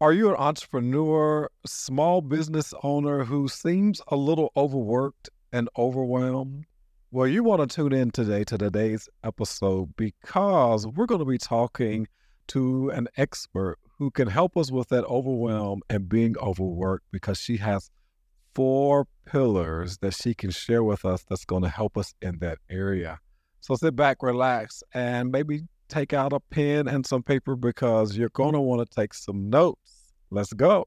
Are you an entrepreneur, small business owner who seems a little overworked and overwhelmed? Well, you want to tune in today to today's episode because we're going to be talking to an expert who can help us with that overwhelm and being overworked because she has four pillars that she can share with us that's going to help us in that area. So sit back, relax, and maybe take out a pen and some paper because you're going to want to take some notes. Let's go.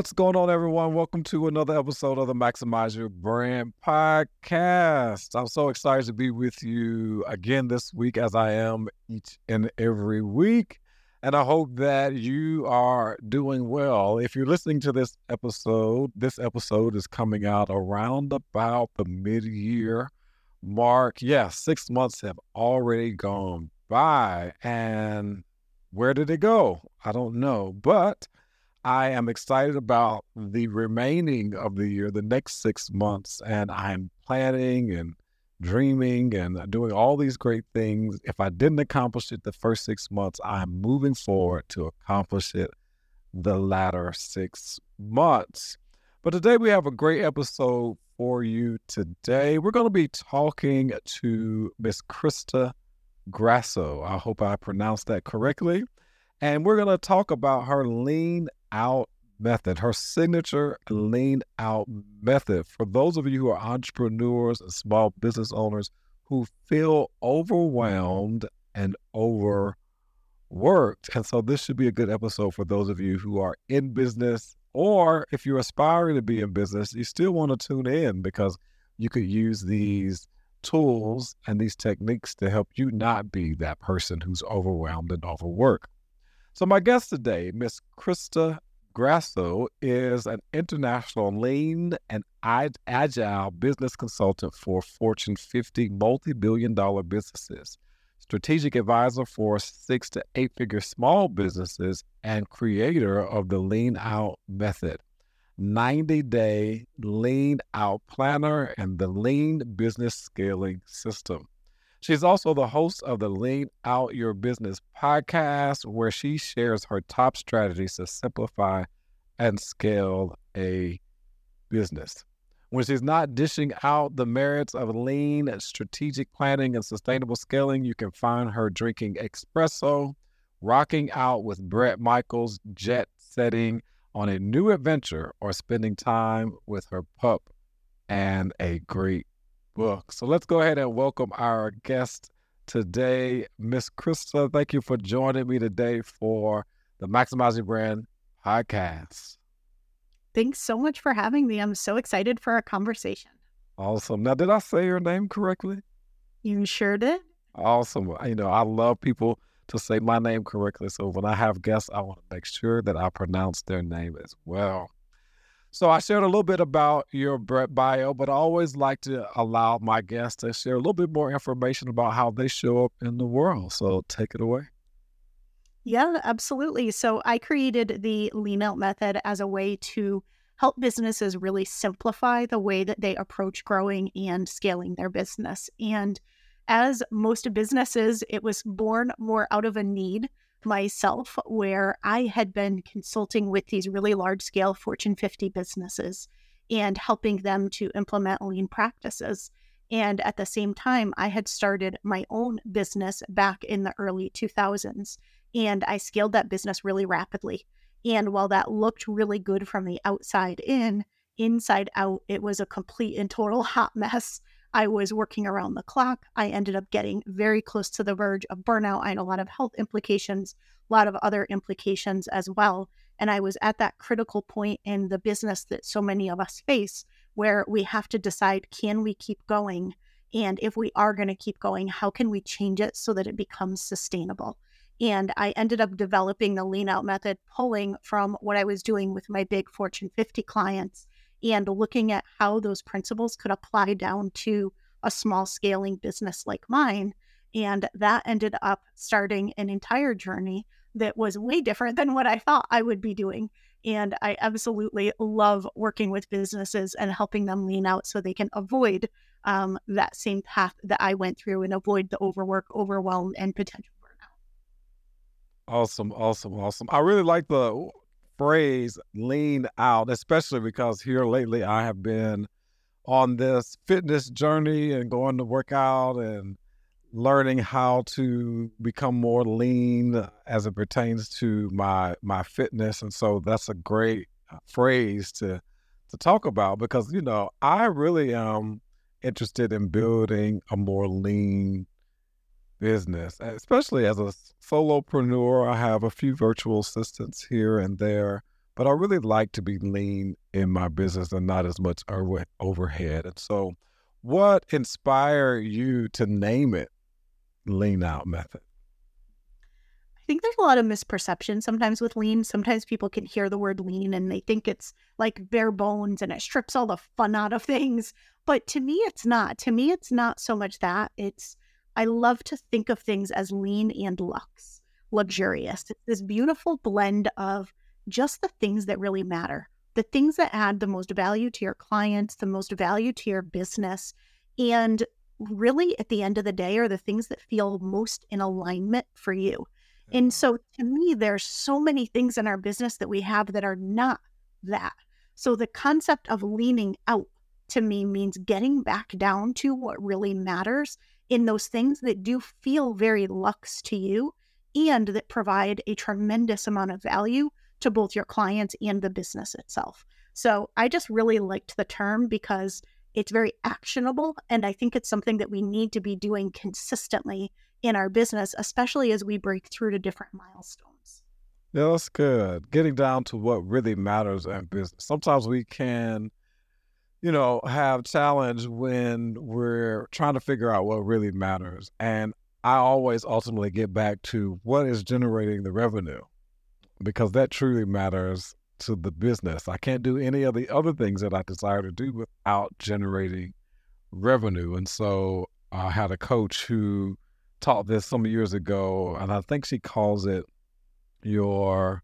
What's going on, everyone? Welcome to another episode of the Maximize Your Brand podcast. I'm so excited to be with you again this week, as I am each and every week. And I hope that you are doing well. If you're listening to this episode, this episode is coming out around about the mid year mark. Yes, yeah, six months have already gone by. And where did it go? I don't know. But I am excited about the remaining of the year, the next six months, and I'm planning and dreaming and doing all these great things. If I didn't accomplish it the first six months, I'm moving forward to accomplish it the latter six months. But today we have a great episode for you today. We're going to be talking to Miss Crista Grasso. I hope I pronounced that correctly. And we're going to talk about her lean out method, her signature lean out method. For those of you who are entrepreneurs and small business owners who feel overwhelmed and overworked. And so this should be a good episode for those of you who are in business or if you're aspiring to be in business, you still want to tune in because you could use these tools and these techniques to help you not be that person who's overwhelmed and overworked. So, my guest today, Miss Crista Grasso, is an international lean and agile business consultant for Fortune 50 multi billion dollar businesses, strategic advisor for six to eight figure small businesses, and creator of the Lean Out Method. 90 day lean out planner and the lean business scaling system. She's also the host of the Lean Out Your Business podcast, where she shares her top strategies to simplify and scale a business. When she's not dishing out the merits of lean, strategic planning, and sustainable scaling, you can find her drinking espresso, rocking out with Bret Michaels, jet setting on a new adventure, or spending time with her pup and a great book. So let's go ahead and welcome our guest today, Miss Crista. Thank you for joining me today for the Maximizing Brand podcast. Thanks so much for having me. I'm so excited for our conversation. Awesome. Now, did I say your name correctly? You sure did. Awesome. You know, I love people to say my name correctly. So when I have guests, I want to make sure that I pronounce their name as well. So I shared a little bit about your bio, but I always like to allow my guests to share a little bit more information about how they show up in the world. So take it away. Yeah, absolutely. So I created the lean out method as a way to help businesses really simplify the way that they approach growing and scaling their business. And as most businesses, it was born more out of a need myself where I had been consulting with these really large scale Fortune 50 businesses and helping them to implement lean practices. And at the same time, I had started my own business back in the early 2000s, and I scaled that business really rapidly. And while that looked really good from the outside in, inside out, it was a complete and total hot mess. I was working around the clock. I ended up getting very close to the verge of burnout. I had a lot of health implications, a lot of other implications as well. And I was at that critical point in the business that so many of us face where we have to decide can we keep going? And if we are going to keep going, how can we change it so that it becomes sustainable? And I ended up developing the lean out method, pulling from what I was doing with my big Fortune 50 clients and looking at how those principles could apply down to a small scaling business like mine. And that ended up starting an entire journey that was way different than what I thought I would be doing. And I absolutely love working with businesses and helping them lean out so they can avoid um, that same path that I went through and avoid the overwork, overwhelm, and potential burnout. Awesome, awesome, awesome. I really like the phrase lean out, especially because here lately I have been on this fitness journey and going to work out and learning how to become more lean as it pertains to my my fitness. And so that's a great uh, phrase to to talk about because you know I really am interested in building a more lean business especially as a solopreneur I have a few virtual assistants here and there but I really like to be lean in my business and not as much overhead and so what inspired you to name it lean out method? I think there's a lot of misperception sometimes with lean. Sometimes people can hear the word lean and they think it's like bare bones and it strips all the fun out of things. But to me, it's not. To me, it's not so much that. It's, I love to think of things as lean and luxe, luxurious. It's this beautiful blend of just the things that really matter, the things that add the most value to your clients, the most value to your business, and really at the end of the day are the things that feel most in alignment for you. And so to me, there's so many things in our business that we have that are not that. So the concept of leaning out to me means getting back down to what really matters in those things that do feel very luxe to you and that provide a tremendous amount of value to both your clients and the business itself. So I just really liked the term because it's very actionable. And I think it's something that we need to be doing consistently in our business, especially as we break through to different milestones. Yeah, that's good. Getting down to what really matters in business. Sometimes we can, you know, have challenge when we're trying to figure out what really matters. And I always ultimately get back to what is generating the revenue because that truly matters to the business. I can't do any of the other things that I desire to do without generating revenue. And so I had a coach who taught this some years ago, and I think she calls it your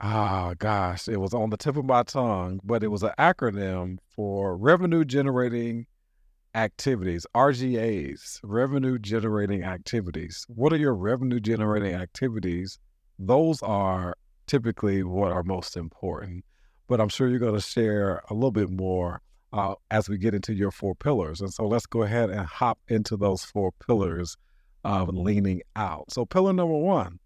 ah gosh, it was on the tip of my tongue, but it was an acronym for revenue generating activities, RGAs, revenue generating activities. What are your revenue generating activities? Those are typically what are most important. But I'm sure you're going to share a little bit more uh, as we get into your four pillars. And so let's go ahead and hop into those four pillars of leaning out. So, pillar number one.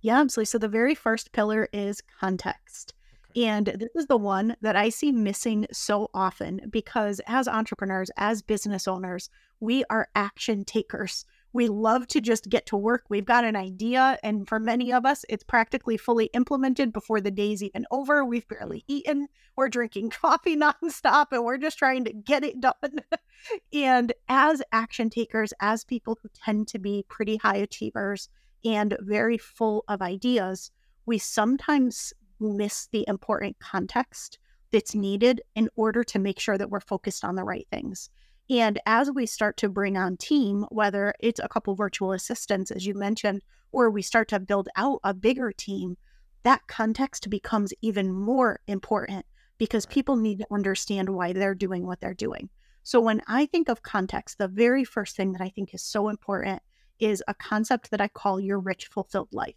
Yeah, absolutely. So, the very first pillar is context. And this is the one that I see missing so often because as entrepreneurs, as business owners, we are action takers. We love to just get to work. We've got an idea, and for many of us, it's practically fully implemented before the day's even over. We've hmm. barely eaten. We're drinking coffee nonstop, and we're just trying to get it done. and as action takers, as people who tend to be pretty high achievers and very full of ideas, we sometimes miss the important context that's needed in order to make sure that we're focused on the right things. And as we start to bring on team, whether it's a couple virtual assistants, as you mentioned, or we start to build out a bigger team, that context becomes even more important because people need to understand why they're doing what they're doing. So when I think of context, the very first thing that I think is so important is a concept that I call your rich, fulfilled life.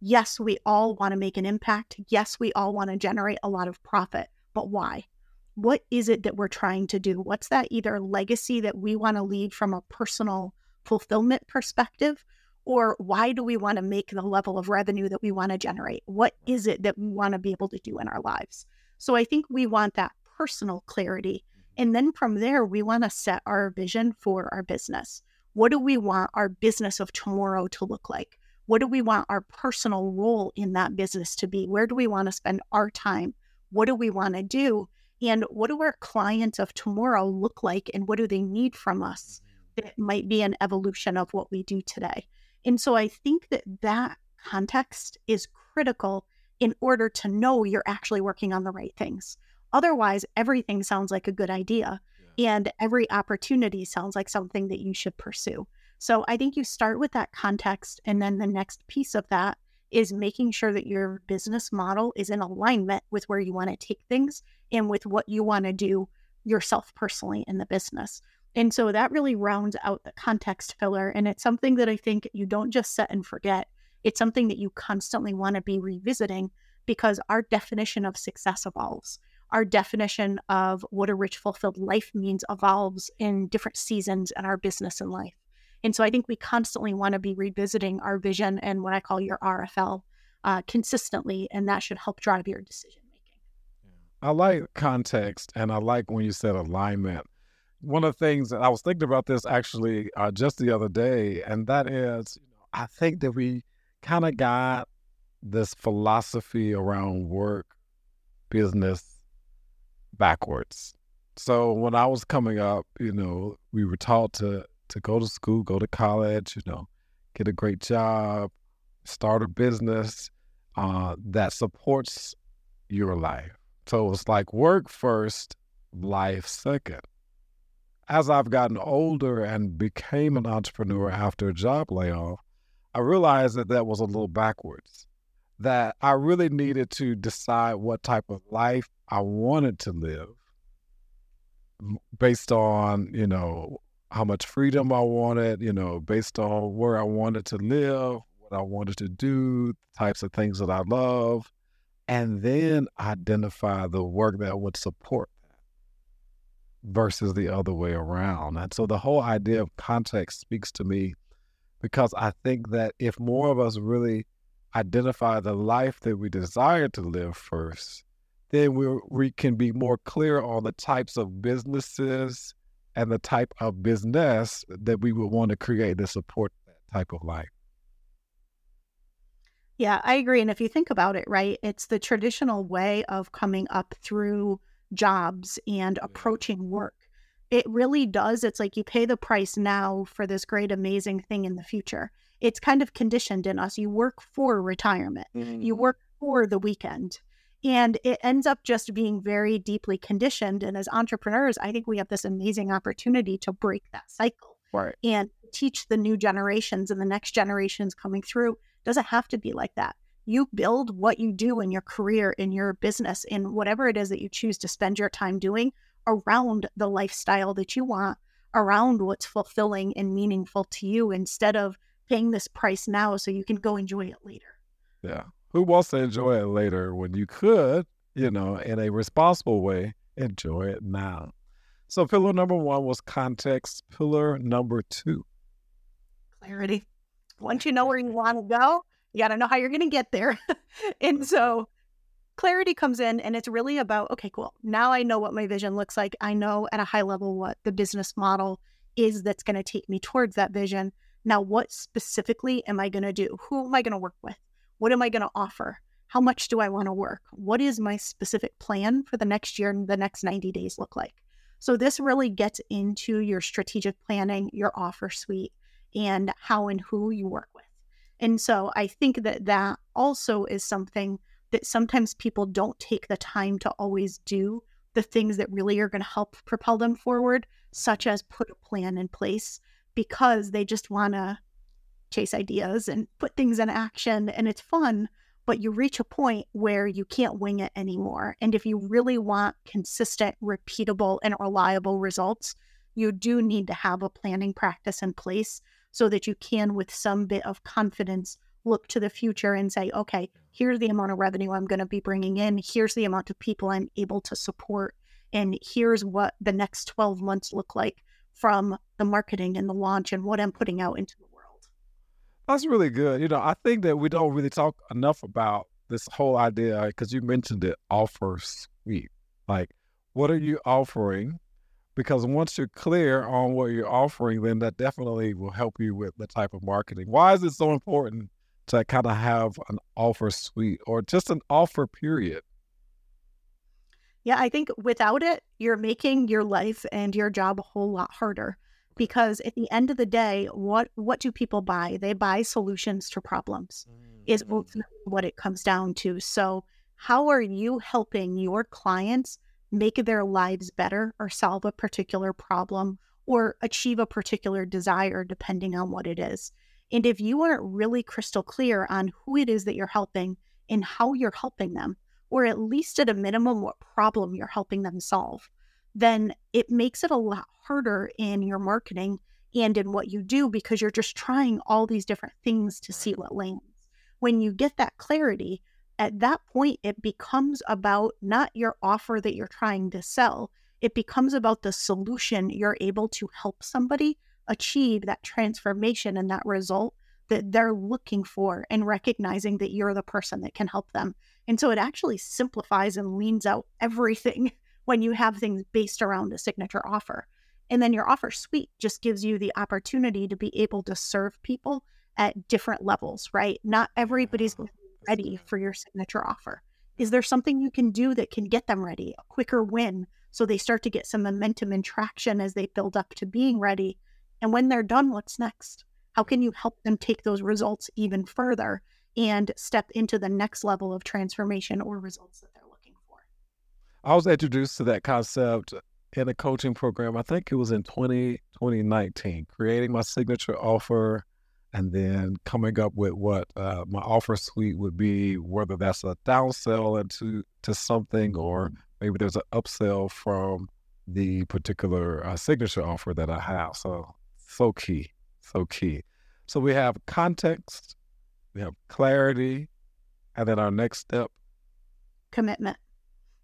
Yes, we all want to make an impact. Yes, we all want to generate a lot of profit, but why? what is it that we're trying to do? What's that either legacy that we want to leave from a personal fulfillment perspective? Or why do we want to make the level of revenue that we want to generate? What is it that we want to be able to do in our lives? So I think we want that personal clarity. Mm-hmm. And then from there, we want to set our vision for our business. What do we want our business of tomorrow to look like? What do we want our personal role in that business to be? Where do we want to spend our time? What do we want to do? And what do our clients of tomorrow look like? And what do they need from us? Mm-hmm. That might be an evolution of what we do today. And so I think that that context is critical in order to know you're actually working on the right things. Otherwise, everything sounds like a good idea. And every opportunity sounds like something that you should pursue. So I think you start with that context. And then the next piece of that is making sure that your business model is in alignment with where you want to take things and with what you want to do yourself personally in the business. And so that really rounds out the context filler. And it's something that I think you don't just set and forget. It's something that you constantly want to be revisiting because our definition of success evolves. Our definition of what a rich, fulfilled life means evolves in different seasons in our business and life. And so I think we constantly want to be revisiting our vision and what I call your RFL uh, consistently, and that should help drive your decision making. I like context, and I like when you said alignment one of the things that I was thinking about this actually uh, just the other day, and that is, I think that we kind of got this philosophy around work, business backwards. So when I was coming up, you know, we were taught to to go to school, go to college, you know, get a great job, start a business uh, that supports your life. So it's like work first, life second as I've gotten older and became an entrepreneur after a job layoff, I realized that that was a little backwards. That I really needed to decide what type of life I wanted to live based on, you know, how much freedom I wanted, you know, based on where I wanted to live, what I wanted to do, types of things that I love, and then identify the work that would support that versus the other way around. And so the whole idea of context speaks to me because I think that if more of us really identify the life that we desire to live first, then we, we can be more clear on the types of businesses and the type of business that we would want to create to support that type of life. Yeah, I agree. And if you think about it, right, it's the traditional way of coming up through jobs and approaching work. It really does. It's like you pay the price now for this great, amazing thing in the future. It's kind of conditioned in us. You work for retirement, mm-hmm. you work for the weekend. And it ends up just being very deeply conditioned. And as entrepreneurs, I think we have this amazing opportunity to break that cycle right. and teach the new generations and the next generations coming through. Doesn't have to be like that you build what you do in your career, in your business, in whatever it is that you choose to spend your time doing around the lifestyle that you want, around what's fulfilling and meaningful to you instead of paying this price now so you can go enjoy it later. Yeah. Who wants to enjoy it later when you could, you know, in a responsible way, enjoy it now? So, pillar number one was context. Pillar number two clarity. Once you know where you want to go, you got to know how you're going to get there. and so clarity comes in and it's really about okay, cool. Now I know what my vision looks like. I know at a high level what the business model is that's going to take me towards that vision. Now, what specifically am I going to do? Who am I going to work with? What am I going to offer? How much do I want to work? What is my specific plan for the next year and the next 90 days look like? So, this really gets into your strategic planning, your offer suite, and how and who you work with. And so I think that that also is something that sometimes people don't take the time to always do the things that really are going to help propel them forward, such as put a plan in place because they just want to chase ideas and put things in action and it's fun. But you reach a point where you can't wing it anymore. And if you really want consistent, repeatable, and reliable results, you do need to have a planning practice in place so that you can, with some bit of confidence, look to the future and say, okay, here's the amount of revenue I'm going to be bringing in. Here's the amount of people I'm able to support. And here's what the next 12 months look like from the marketing and the launch and what I'm putting out into the world. That's really good. You know, I think that we don't really talk enough about this whole idea because you mentioned it offer suite. Like, what are mm-hmm. you offering because once you're clear on what you're offering, then that definitely will help you with the type of marketing. Why is it so important to kind of have an offer suite or just an offer period? Yeah, I think without it, you're making your life and your job a whole lot harder because at the end of the day, what what do people buy? They buy solutions to problems. Is Mm. ultimately what it comes down to. So, how are you helping your clients make their lives better or solve a particular problem or achieve a particular desire depending on what it is? And if you aren't really crystal clear on who it is that you're helping and how you're helping them, or at least at a minimum what problem you're helping them solve, then it makes it a lot harder in your marketing and in what you do because you're just trying all these different things to see what lands. When you get that clarity, at that point, it becomes about not your offer that you're trying to sell. It becomes about the solution you're able to help somebody achieve that transformation and that result that they're looking for and recognizing that you're the person that can help them. And so it actually simplifies and leans out everything when you have things based around a signature offer. And then your offer suite just gives you the opportunity to be able to serve people at different levels, right? Not everybody's ready for your signature offer. Is there something you can do that can get them ready, a quicker win, so they start to get some momentum and traction as they build up to being ready? And when they're done, what's next? How can you help them take those results even further and step into the next level of transformation or results that they're looking for? I was introduced to that concept in a coaching program. I think it was in 20, 2019, creating my signature offer and then coming up with what uh, my offer suite would be, whether that's a downsell into to something or maybe there's an upsell from the particular uh, signature offer that I have. So, so key, so key. So we have context, we have clarity, and then our next step. Commitment.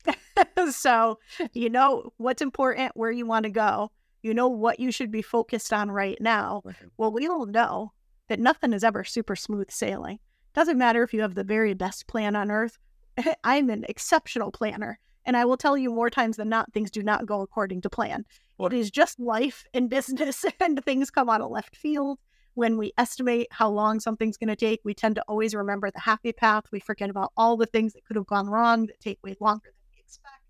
so you know what's important, where you want to go. You know what you should be focused on right now. Well, we all know that nothing is ever super smooth sailing. Doesn't matter if you have the very best plan on earth. I'm an exceptional planner, and I will tell you more times than not, things do not go according to plan. It is just life and business, and things come out of left field. When we estimate how long something's going to take, we tend to always remember the happy path. We forget about all the things that could have gone wrong that take way longer than we expect.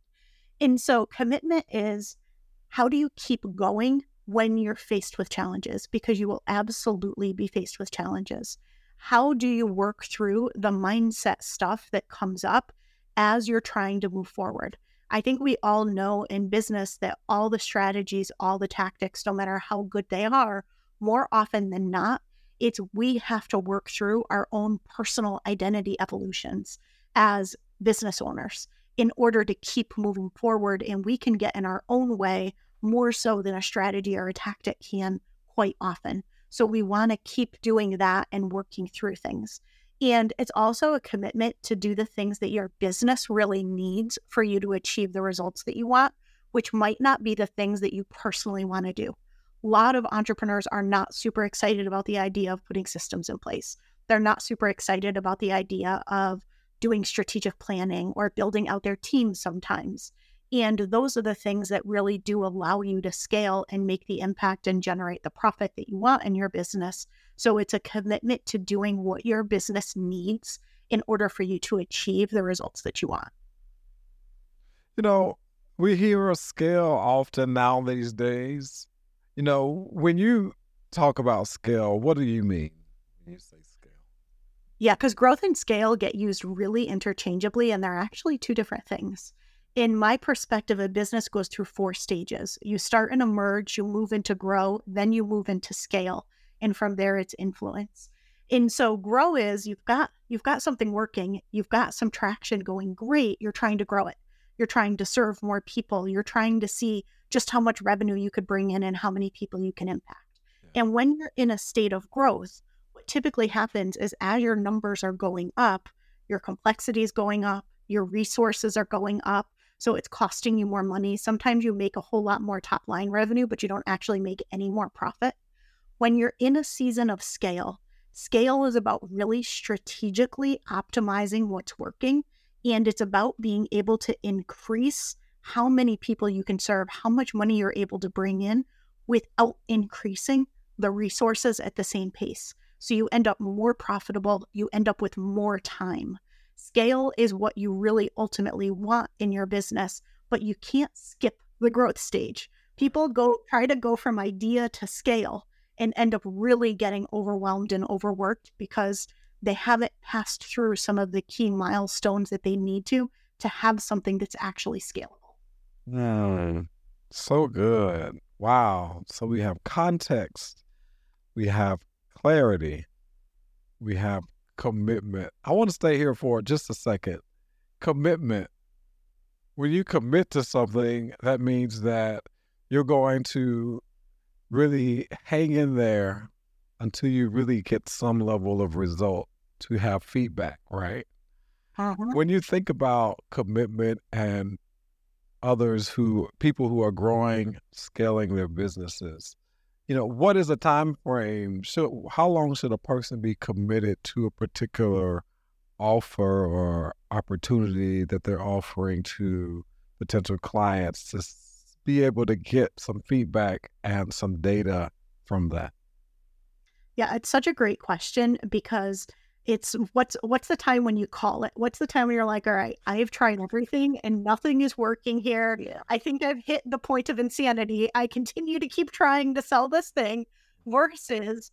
And so, commitment is how do you keep going when you're faced with challenges? Because you will absolutely be faced with challenges. How do you work through the mindset stuff that comes up as you're trying to move forward? I think we all know in business that all the strategies, all the tactics, no matter how good they are, more often than not, it's we have to work through our own personal identity evolutions as business owners in order to keep moving forward. And we can get in our own way more so than a strategy or a tactic can quite often. So we want to keep doing that and working through things. And it's also a commitment to do the things that your business really needs for you to achieve the results that you want, which might not be the things that you personally want to do. A lot of entrepreneurs are not super excited about the idea of putting systems in place. They're not super excited about the idea of doing strategic planning or building out their teams sometimes. And those are the things that really do allow you to scale and make the impact and generate the profit that you want in your business. So it's a commitment to doing what your business needs in order for you to achieve the results that you want. You know, we hear a scale often now these days. You know, when you talk about scale, what do you mean when you say scale? Yeah, because growth and scale get used really interchangeably, and they're actually two different things. In my perspective, a business goes through four stages. You start and emerge, you move into grow, then you move into scale, and from there it's influence. And so grow is you've got you've got something working, you've got some traction going great, you're trying to grow it. You're trying to serve more people, you're trying to see just how much revenue you could bring in and how many people you can impact. Yeah. And when you're in a state of growth, what typically happens is as your numbers are going up, your complexity is going up, your resources are going up. So it's costing you more money. Sometimes you make a whole lot more top line revenue, but you don't actually make any more profit. When you're in a season of scale, scale is about really strategically optimizing what's working. And it's about being able to increase how many people you can serve, how much money you're able to bring in without increasing the resources at the same pace. So you end up more profitable, you end up with more time. Scale is what you really ultimately want in your business, but you can't skip the growth stage. People go try to go from idea to scale and end up really getting overwhelmed and overworked because they haven't passed through some of the key milestones that they need to to have something that's actually scalable. Mm, so good. Wow. So we have context, we have clarity, we have commitment. I want to stay here for just a second. Commitment. When you commit to something, that means that you're going to really hang in there until you really get some level of result to have feedback, right? Uh-huh. When you think about commitment and others who people who are growing, scaling their businesses, you know, what is a time frame? Should how long should a person be committed to a particular offer or opportunity that they're offering to potential clients to be able to get some feedback and some data from that? Yeah, it's such a great question because it's what's what's the time when you call it? What's the time when you're like, all right, I've tried everything and nothing is working here. Yeah. I think I've hit the point of insanity. I continue to keep trying to sell this thing versus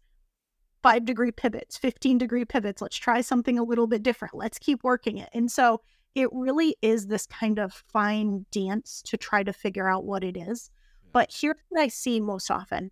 five degree pivots, 15 degree pivots. Let's try something a little bit different. Let's keep working it. And so it really is this kind of fine dance to try to figure out what it is. But here's what I see most often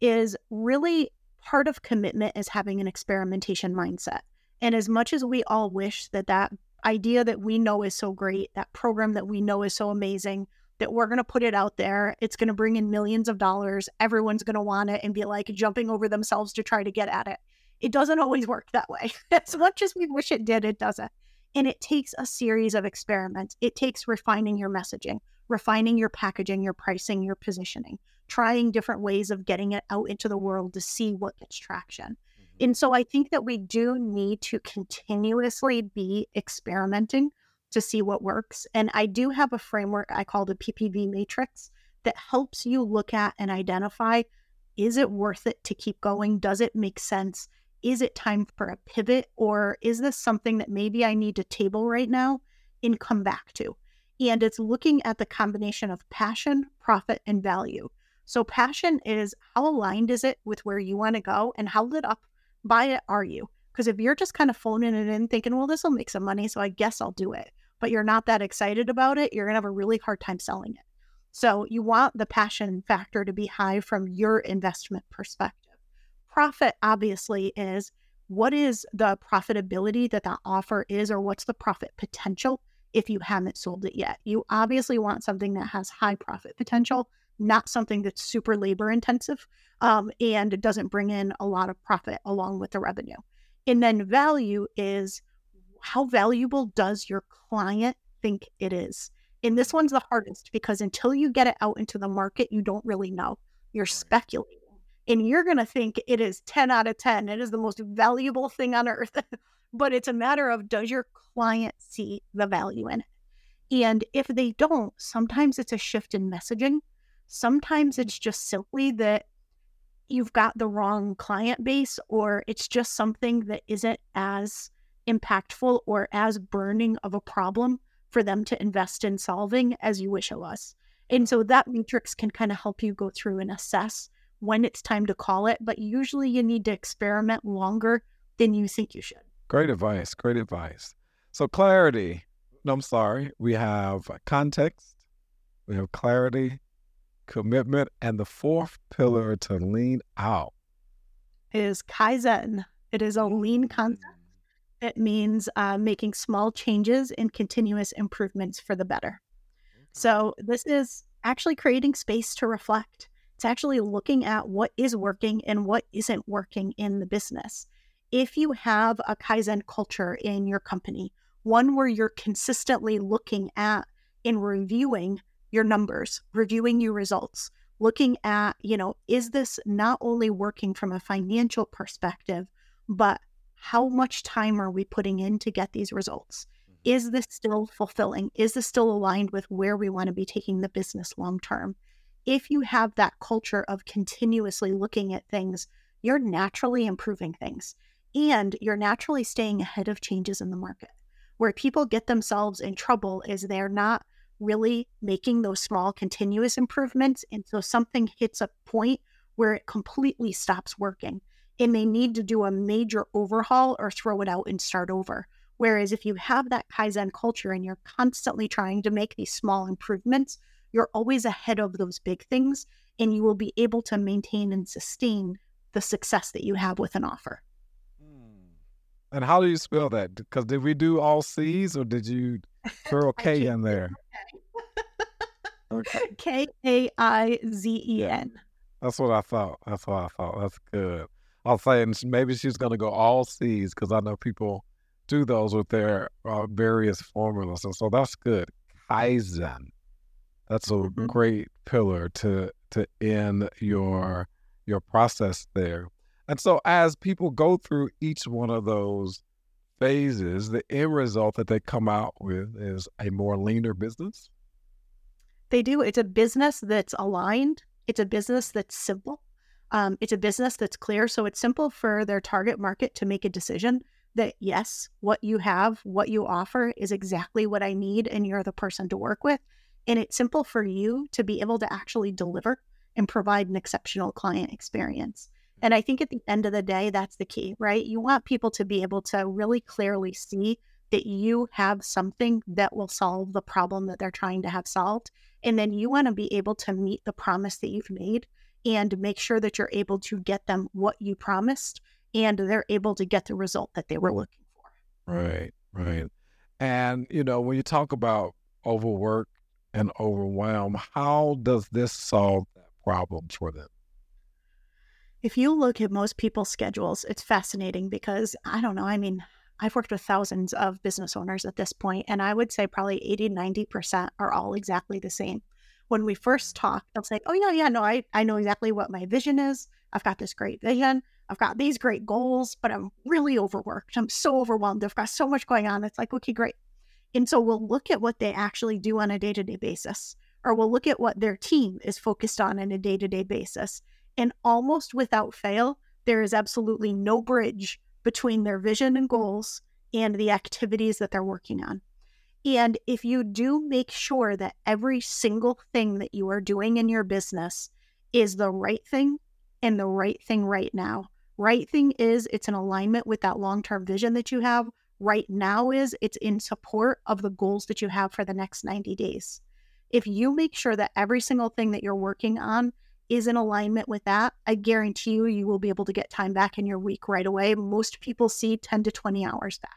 is really part of commitment is having an experimentation mindset. And as much as we all wish that that idea that we know is so great, that program that we know is so amazing, that we're going to put it out there, it's going to bring in millions of dollars, everyone's going to want it and be like jumping over themselves to try to get at it. It doesn't always work that way. as much as we wish it did, it doesn't. And it takes a series of experiments. It takes refining your messaging, refining your packaging, your pricing, your positioning, trying different ways of getting it out into the world to see what gets traction. And so I think that we do need to continuously be experimenting to see what works. And I do have a framework I call the PPV matrix that helps you look at and identify is it worth it to keep going? Does it make sense? Is it time for a pivot? Or is this something that maybe I need to table right now and come back to? And it's looking at the combination of passion, profit, and value. So, passion is how aligned is it with where you want to go and how lit up by it are you? Because if you're just kind of phoning it in thinking, well, this will make some money, so I guess I'll do it, but you're not that excited about it, you're going to have a really hard time selling it. So you want the passion factor to be high from your investment perspective. Profit obviously is what is the profitability that that offer is, or what's the profit potential if you haven't sold it yet. You obviously want something that has high profit potential, not something that's super labor intensive um, and it doesn't bring in a lot of profit along with the revenue. And then value is how valuable does your client think it is? And this one's the hardest because until you get it out into the market, you don't really know. You're speculating. And you're going to think it is 10 out of 10. It is the most valuable thing on earth. but it's a matter of does your client see the value in it? And if they don't, sometimes it's a shift in messaging. Sometimes it's just simply that you've got the wrong client base or it's just something that isn't as impactful or as burning of a problem for them to invest in solving as you wish it was. And so that matrix can kind of help you go through and assess when it's time to call it, but usually you need to experiment longer than you think you should. Great advice. Great advice. So, clarity. No, I'm sorry. We have context, we have clarity, commitment, and the fourth pillar to lean out is Kaizen. It is a lean concept. It means uh, making small changes and continuous improvements for the better. So, this is actually creating space to reflect. It's actually looking at what is working and what isn't working in the business. If you have a Kaizen culture in your company, one where you're consistently looking at and reviewing your numbers, reviewing your results, looking at, you know, is this not only working from a financial perspective, but how much time are we putting in to get these results? Mm-hmm. Is this still fulfilling? Is this still aligned with where we want to be taking the business long term? If you have that culture of continuously looking at things, you're naturally improving things and you're naturally staying ahead of changes in the market. Where people get themselves in trouble is they're not really making those small continuous improvements. until something hits a point where it completely stops working and they need to do a major overhaul or throw it out and start over. Whereas if you have that Kaizen culture and you're constantly trying to make these small improvements, you're always ahead of those big things and you will be able to maintain and sustain the success that you have with an offer. Hmm. And how do you spell that? Because did we do all C's or did you throw a K in there? Okay. K A I Z E N. That's what I thought. That's what I thought. That's good. I'll say, maybe she's going to go all C's because I know people do those with their uh, various formulas. And so that's good. Kaizen. That's a mm-hmm. great pillar to to end your your process there. And so as people go through each one of those phases, the end result that they come out with is a more leaner business. They do. It's a business that's aligned. It's a business that's simple. Um, it's a business that's clear. So it's simple for their target market to make a decision that, yes, what you have, what you offer is exactly what I need, and you're the person to work with. And it's simple for you to be able to actually deliver and provide an exceptional client experience. And I think at the end of the day, that's the key, right? You want people to be able to really clearly see that you have something that will solve the problem that they're trying to have solved. And then you want to be able to meet the promise that you've made and make sure that you're able to get them what you promised and they're able to get the result that they were looking for. Right, right. And, you know, when you talk about overwork and overwhelm, how does this solve that problem for them? If you look at most people's schedules, it's fascinating because I don't know. I mean, I've worked with thousands of business owners at this point, and I would say probably 80, 90% are all exactly the same. When we first talk, they'll say, Oh, yeah, yeah, no, I, I know exactly what my vision is. I've got this great vision. I've got these great goals, but I'm really overworked. I'm so overwhelmed. I've got so much going on. It's like, okay, great. And so we'll look at what they actually do on a day to day basis, or we'll look at what their team is focused on on a day to day basis. And almost without fail, there is absolutely no bridge between their vision and goals and the activities that they're working on. And if you do make sure that every single thing that you are doing in your business is the right thing and the right thing right now, right thing is it's in alignment with that long term vision that you have. Right now is it's in support of the goals that you have for the next 90 days. If you make sure that every single thing that you're working on is in alignment with that, I guarantee you, you will be able to get time back in your week right away. Most people see 10 to 20 hours back.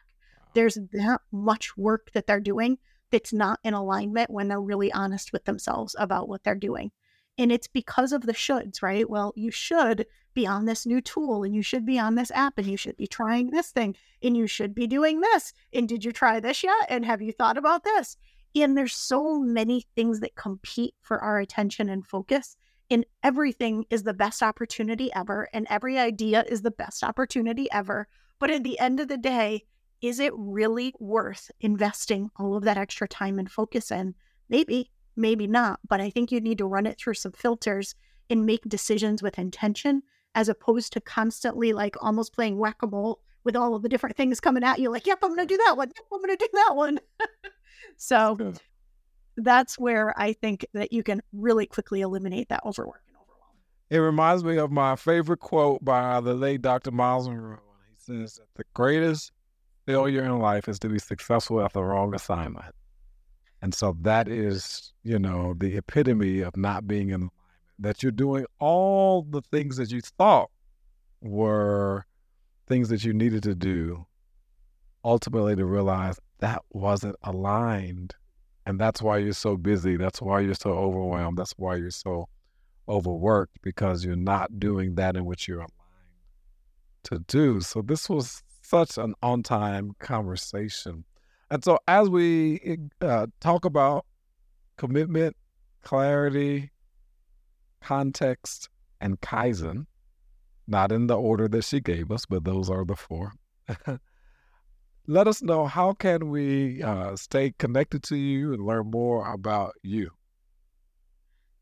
There's that much work that they're doing that's not in alignment when they're really honest with themselves about what they're doing. And it's because of the shoulds, right? Well, you should be on this new tool and you should be on this app and you should be trying this thing and you should be doing this. And did you try this yet? And have you thought about this? And there's so many things that compete for our attention and focus and everything is the best opportunity ever, and every idea is the best opportunity ever. But at the end of the day, is it really worth investing all of that extra time and focus in? Maybe, maybe not. But I think you need to run it through some filters and make decisions with intention as opposed to constantly like almost playing whack a mole with all of the different things coming at you. Like, yep, I'm going to do that one. Yep, I'm going to do that one. so that's where I think that you can really quickly eliminate that overwork and overwhelm. It reminds me of my favorite quote by the late Dr. Myles Munroe. He says that the greatest failure in life is to be successful at the wrong assignment. And so that is, you know, the epitome of not being in alignment, that you're doing all the things that you thought were things that you needed to do, ultimately to realize that wasn't aligned and that's why you're so busy. That's why you're so overwhelmed. That's why you're so overworked because you're not doing that in which you're aligned to do. So this was such an on time conversation. And so as we uh, talk about commitment, clarity, context, and Kaizen, not in the order that she gave us, but those are the four. let us know how can we uh, stay connected to you and learn more about you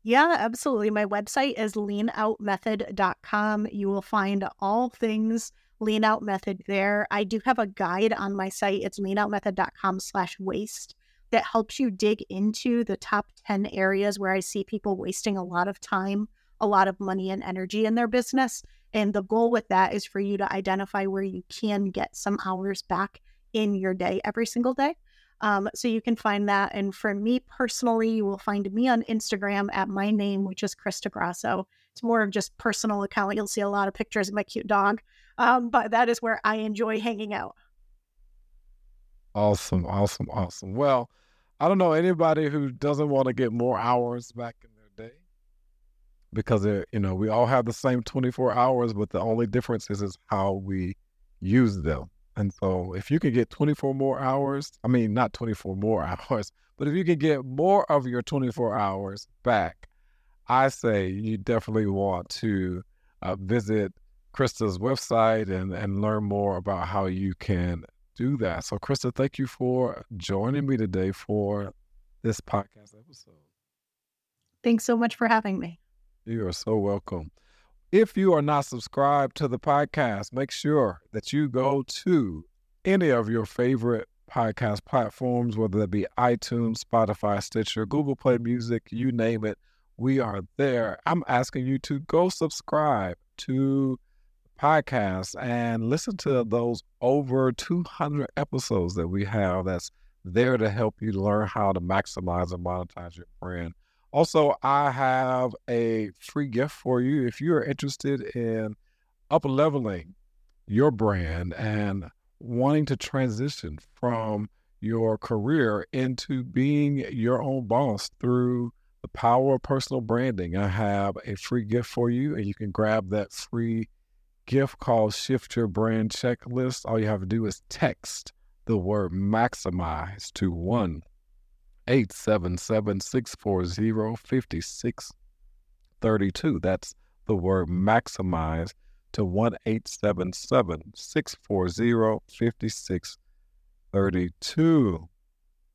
Yeah, absolutely. My website is leanoutmethod.com. You will find all things lean out method there. I do have a guide on my site. It's leanoutmethod.com slash waste that helps you dig into the top 10 areas where I see people wasting a lot of time, a lot of money and energy in their business. And the goal with that is for you to identify where you can get some hours back in your day every single day. Um, so you can find that. And for me personally, you will find me on Instagram at my name, which is Crista Grasso. It's more of just personal account. You'll see a lot of pictures of my cute dog. Um, but that is where I enjoy hanging out. Awesome, awesome, awesome. Well, I don't know anybody who doesn't want to get more hours back in their day because it, you know we all have the same 24 hours, but the only difference is is how we use them. And so if you can get 24 more hours, I mean, not 24 more hours, but if you can get more of your 24 hours back, I say you definitely want to uh, visit Crista's website and, and learn more about how you can do that. So, Crista, thank you for joining me today for this podcast episode. Thanks so much for having me. You are so welcome. If you are not subscribed to the podcast, make sure that you go to any of your favorite podcast platforms, whether that be iTunes, Spotify, Stitcher, Google Play Music, you name it. We are there. I'm asking you to go subscribe to the podcast and listen to those over 200 episodes that we have that's there to help you learn how to maximize and monetize your brand. Also, I have a free gift for you if you're interested in up leveling your brand and wanting to transition from your career into being your own boss through the power of personal branding. I have a free gift for you, and you can grab that free gift called Shift Your Brand Checklist. All you have to do is text the word maximize to one 877 640 5632. That's the word maximize to 1 877 640 5632.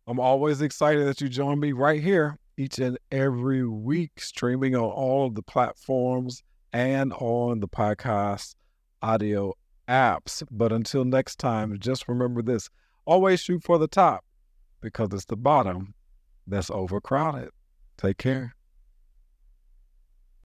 I'm always excited that you join me right here each and every week, streaming on all of the platforms and on the podcast audio apps. But until next time, just remember this always shoot for the top because it's the bottom that's overcrowded. Take care.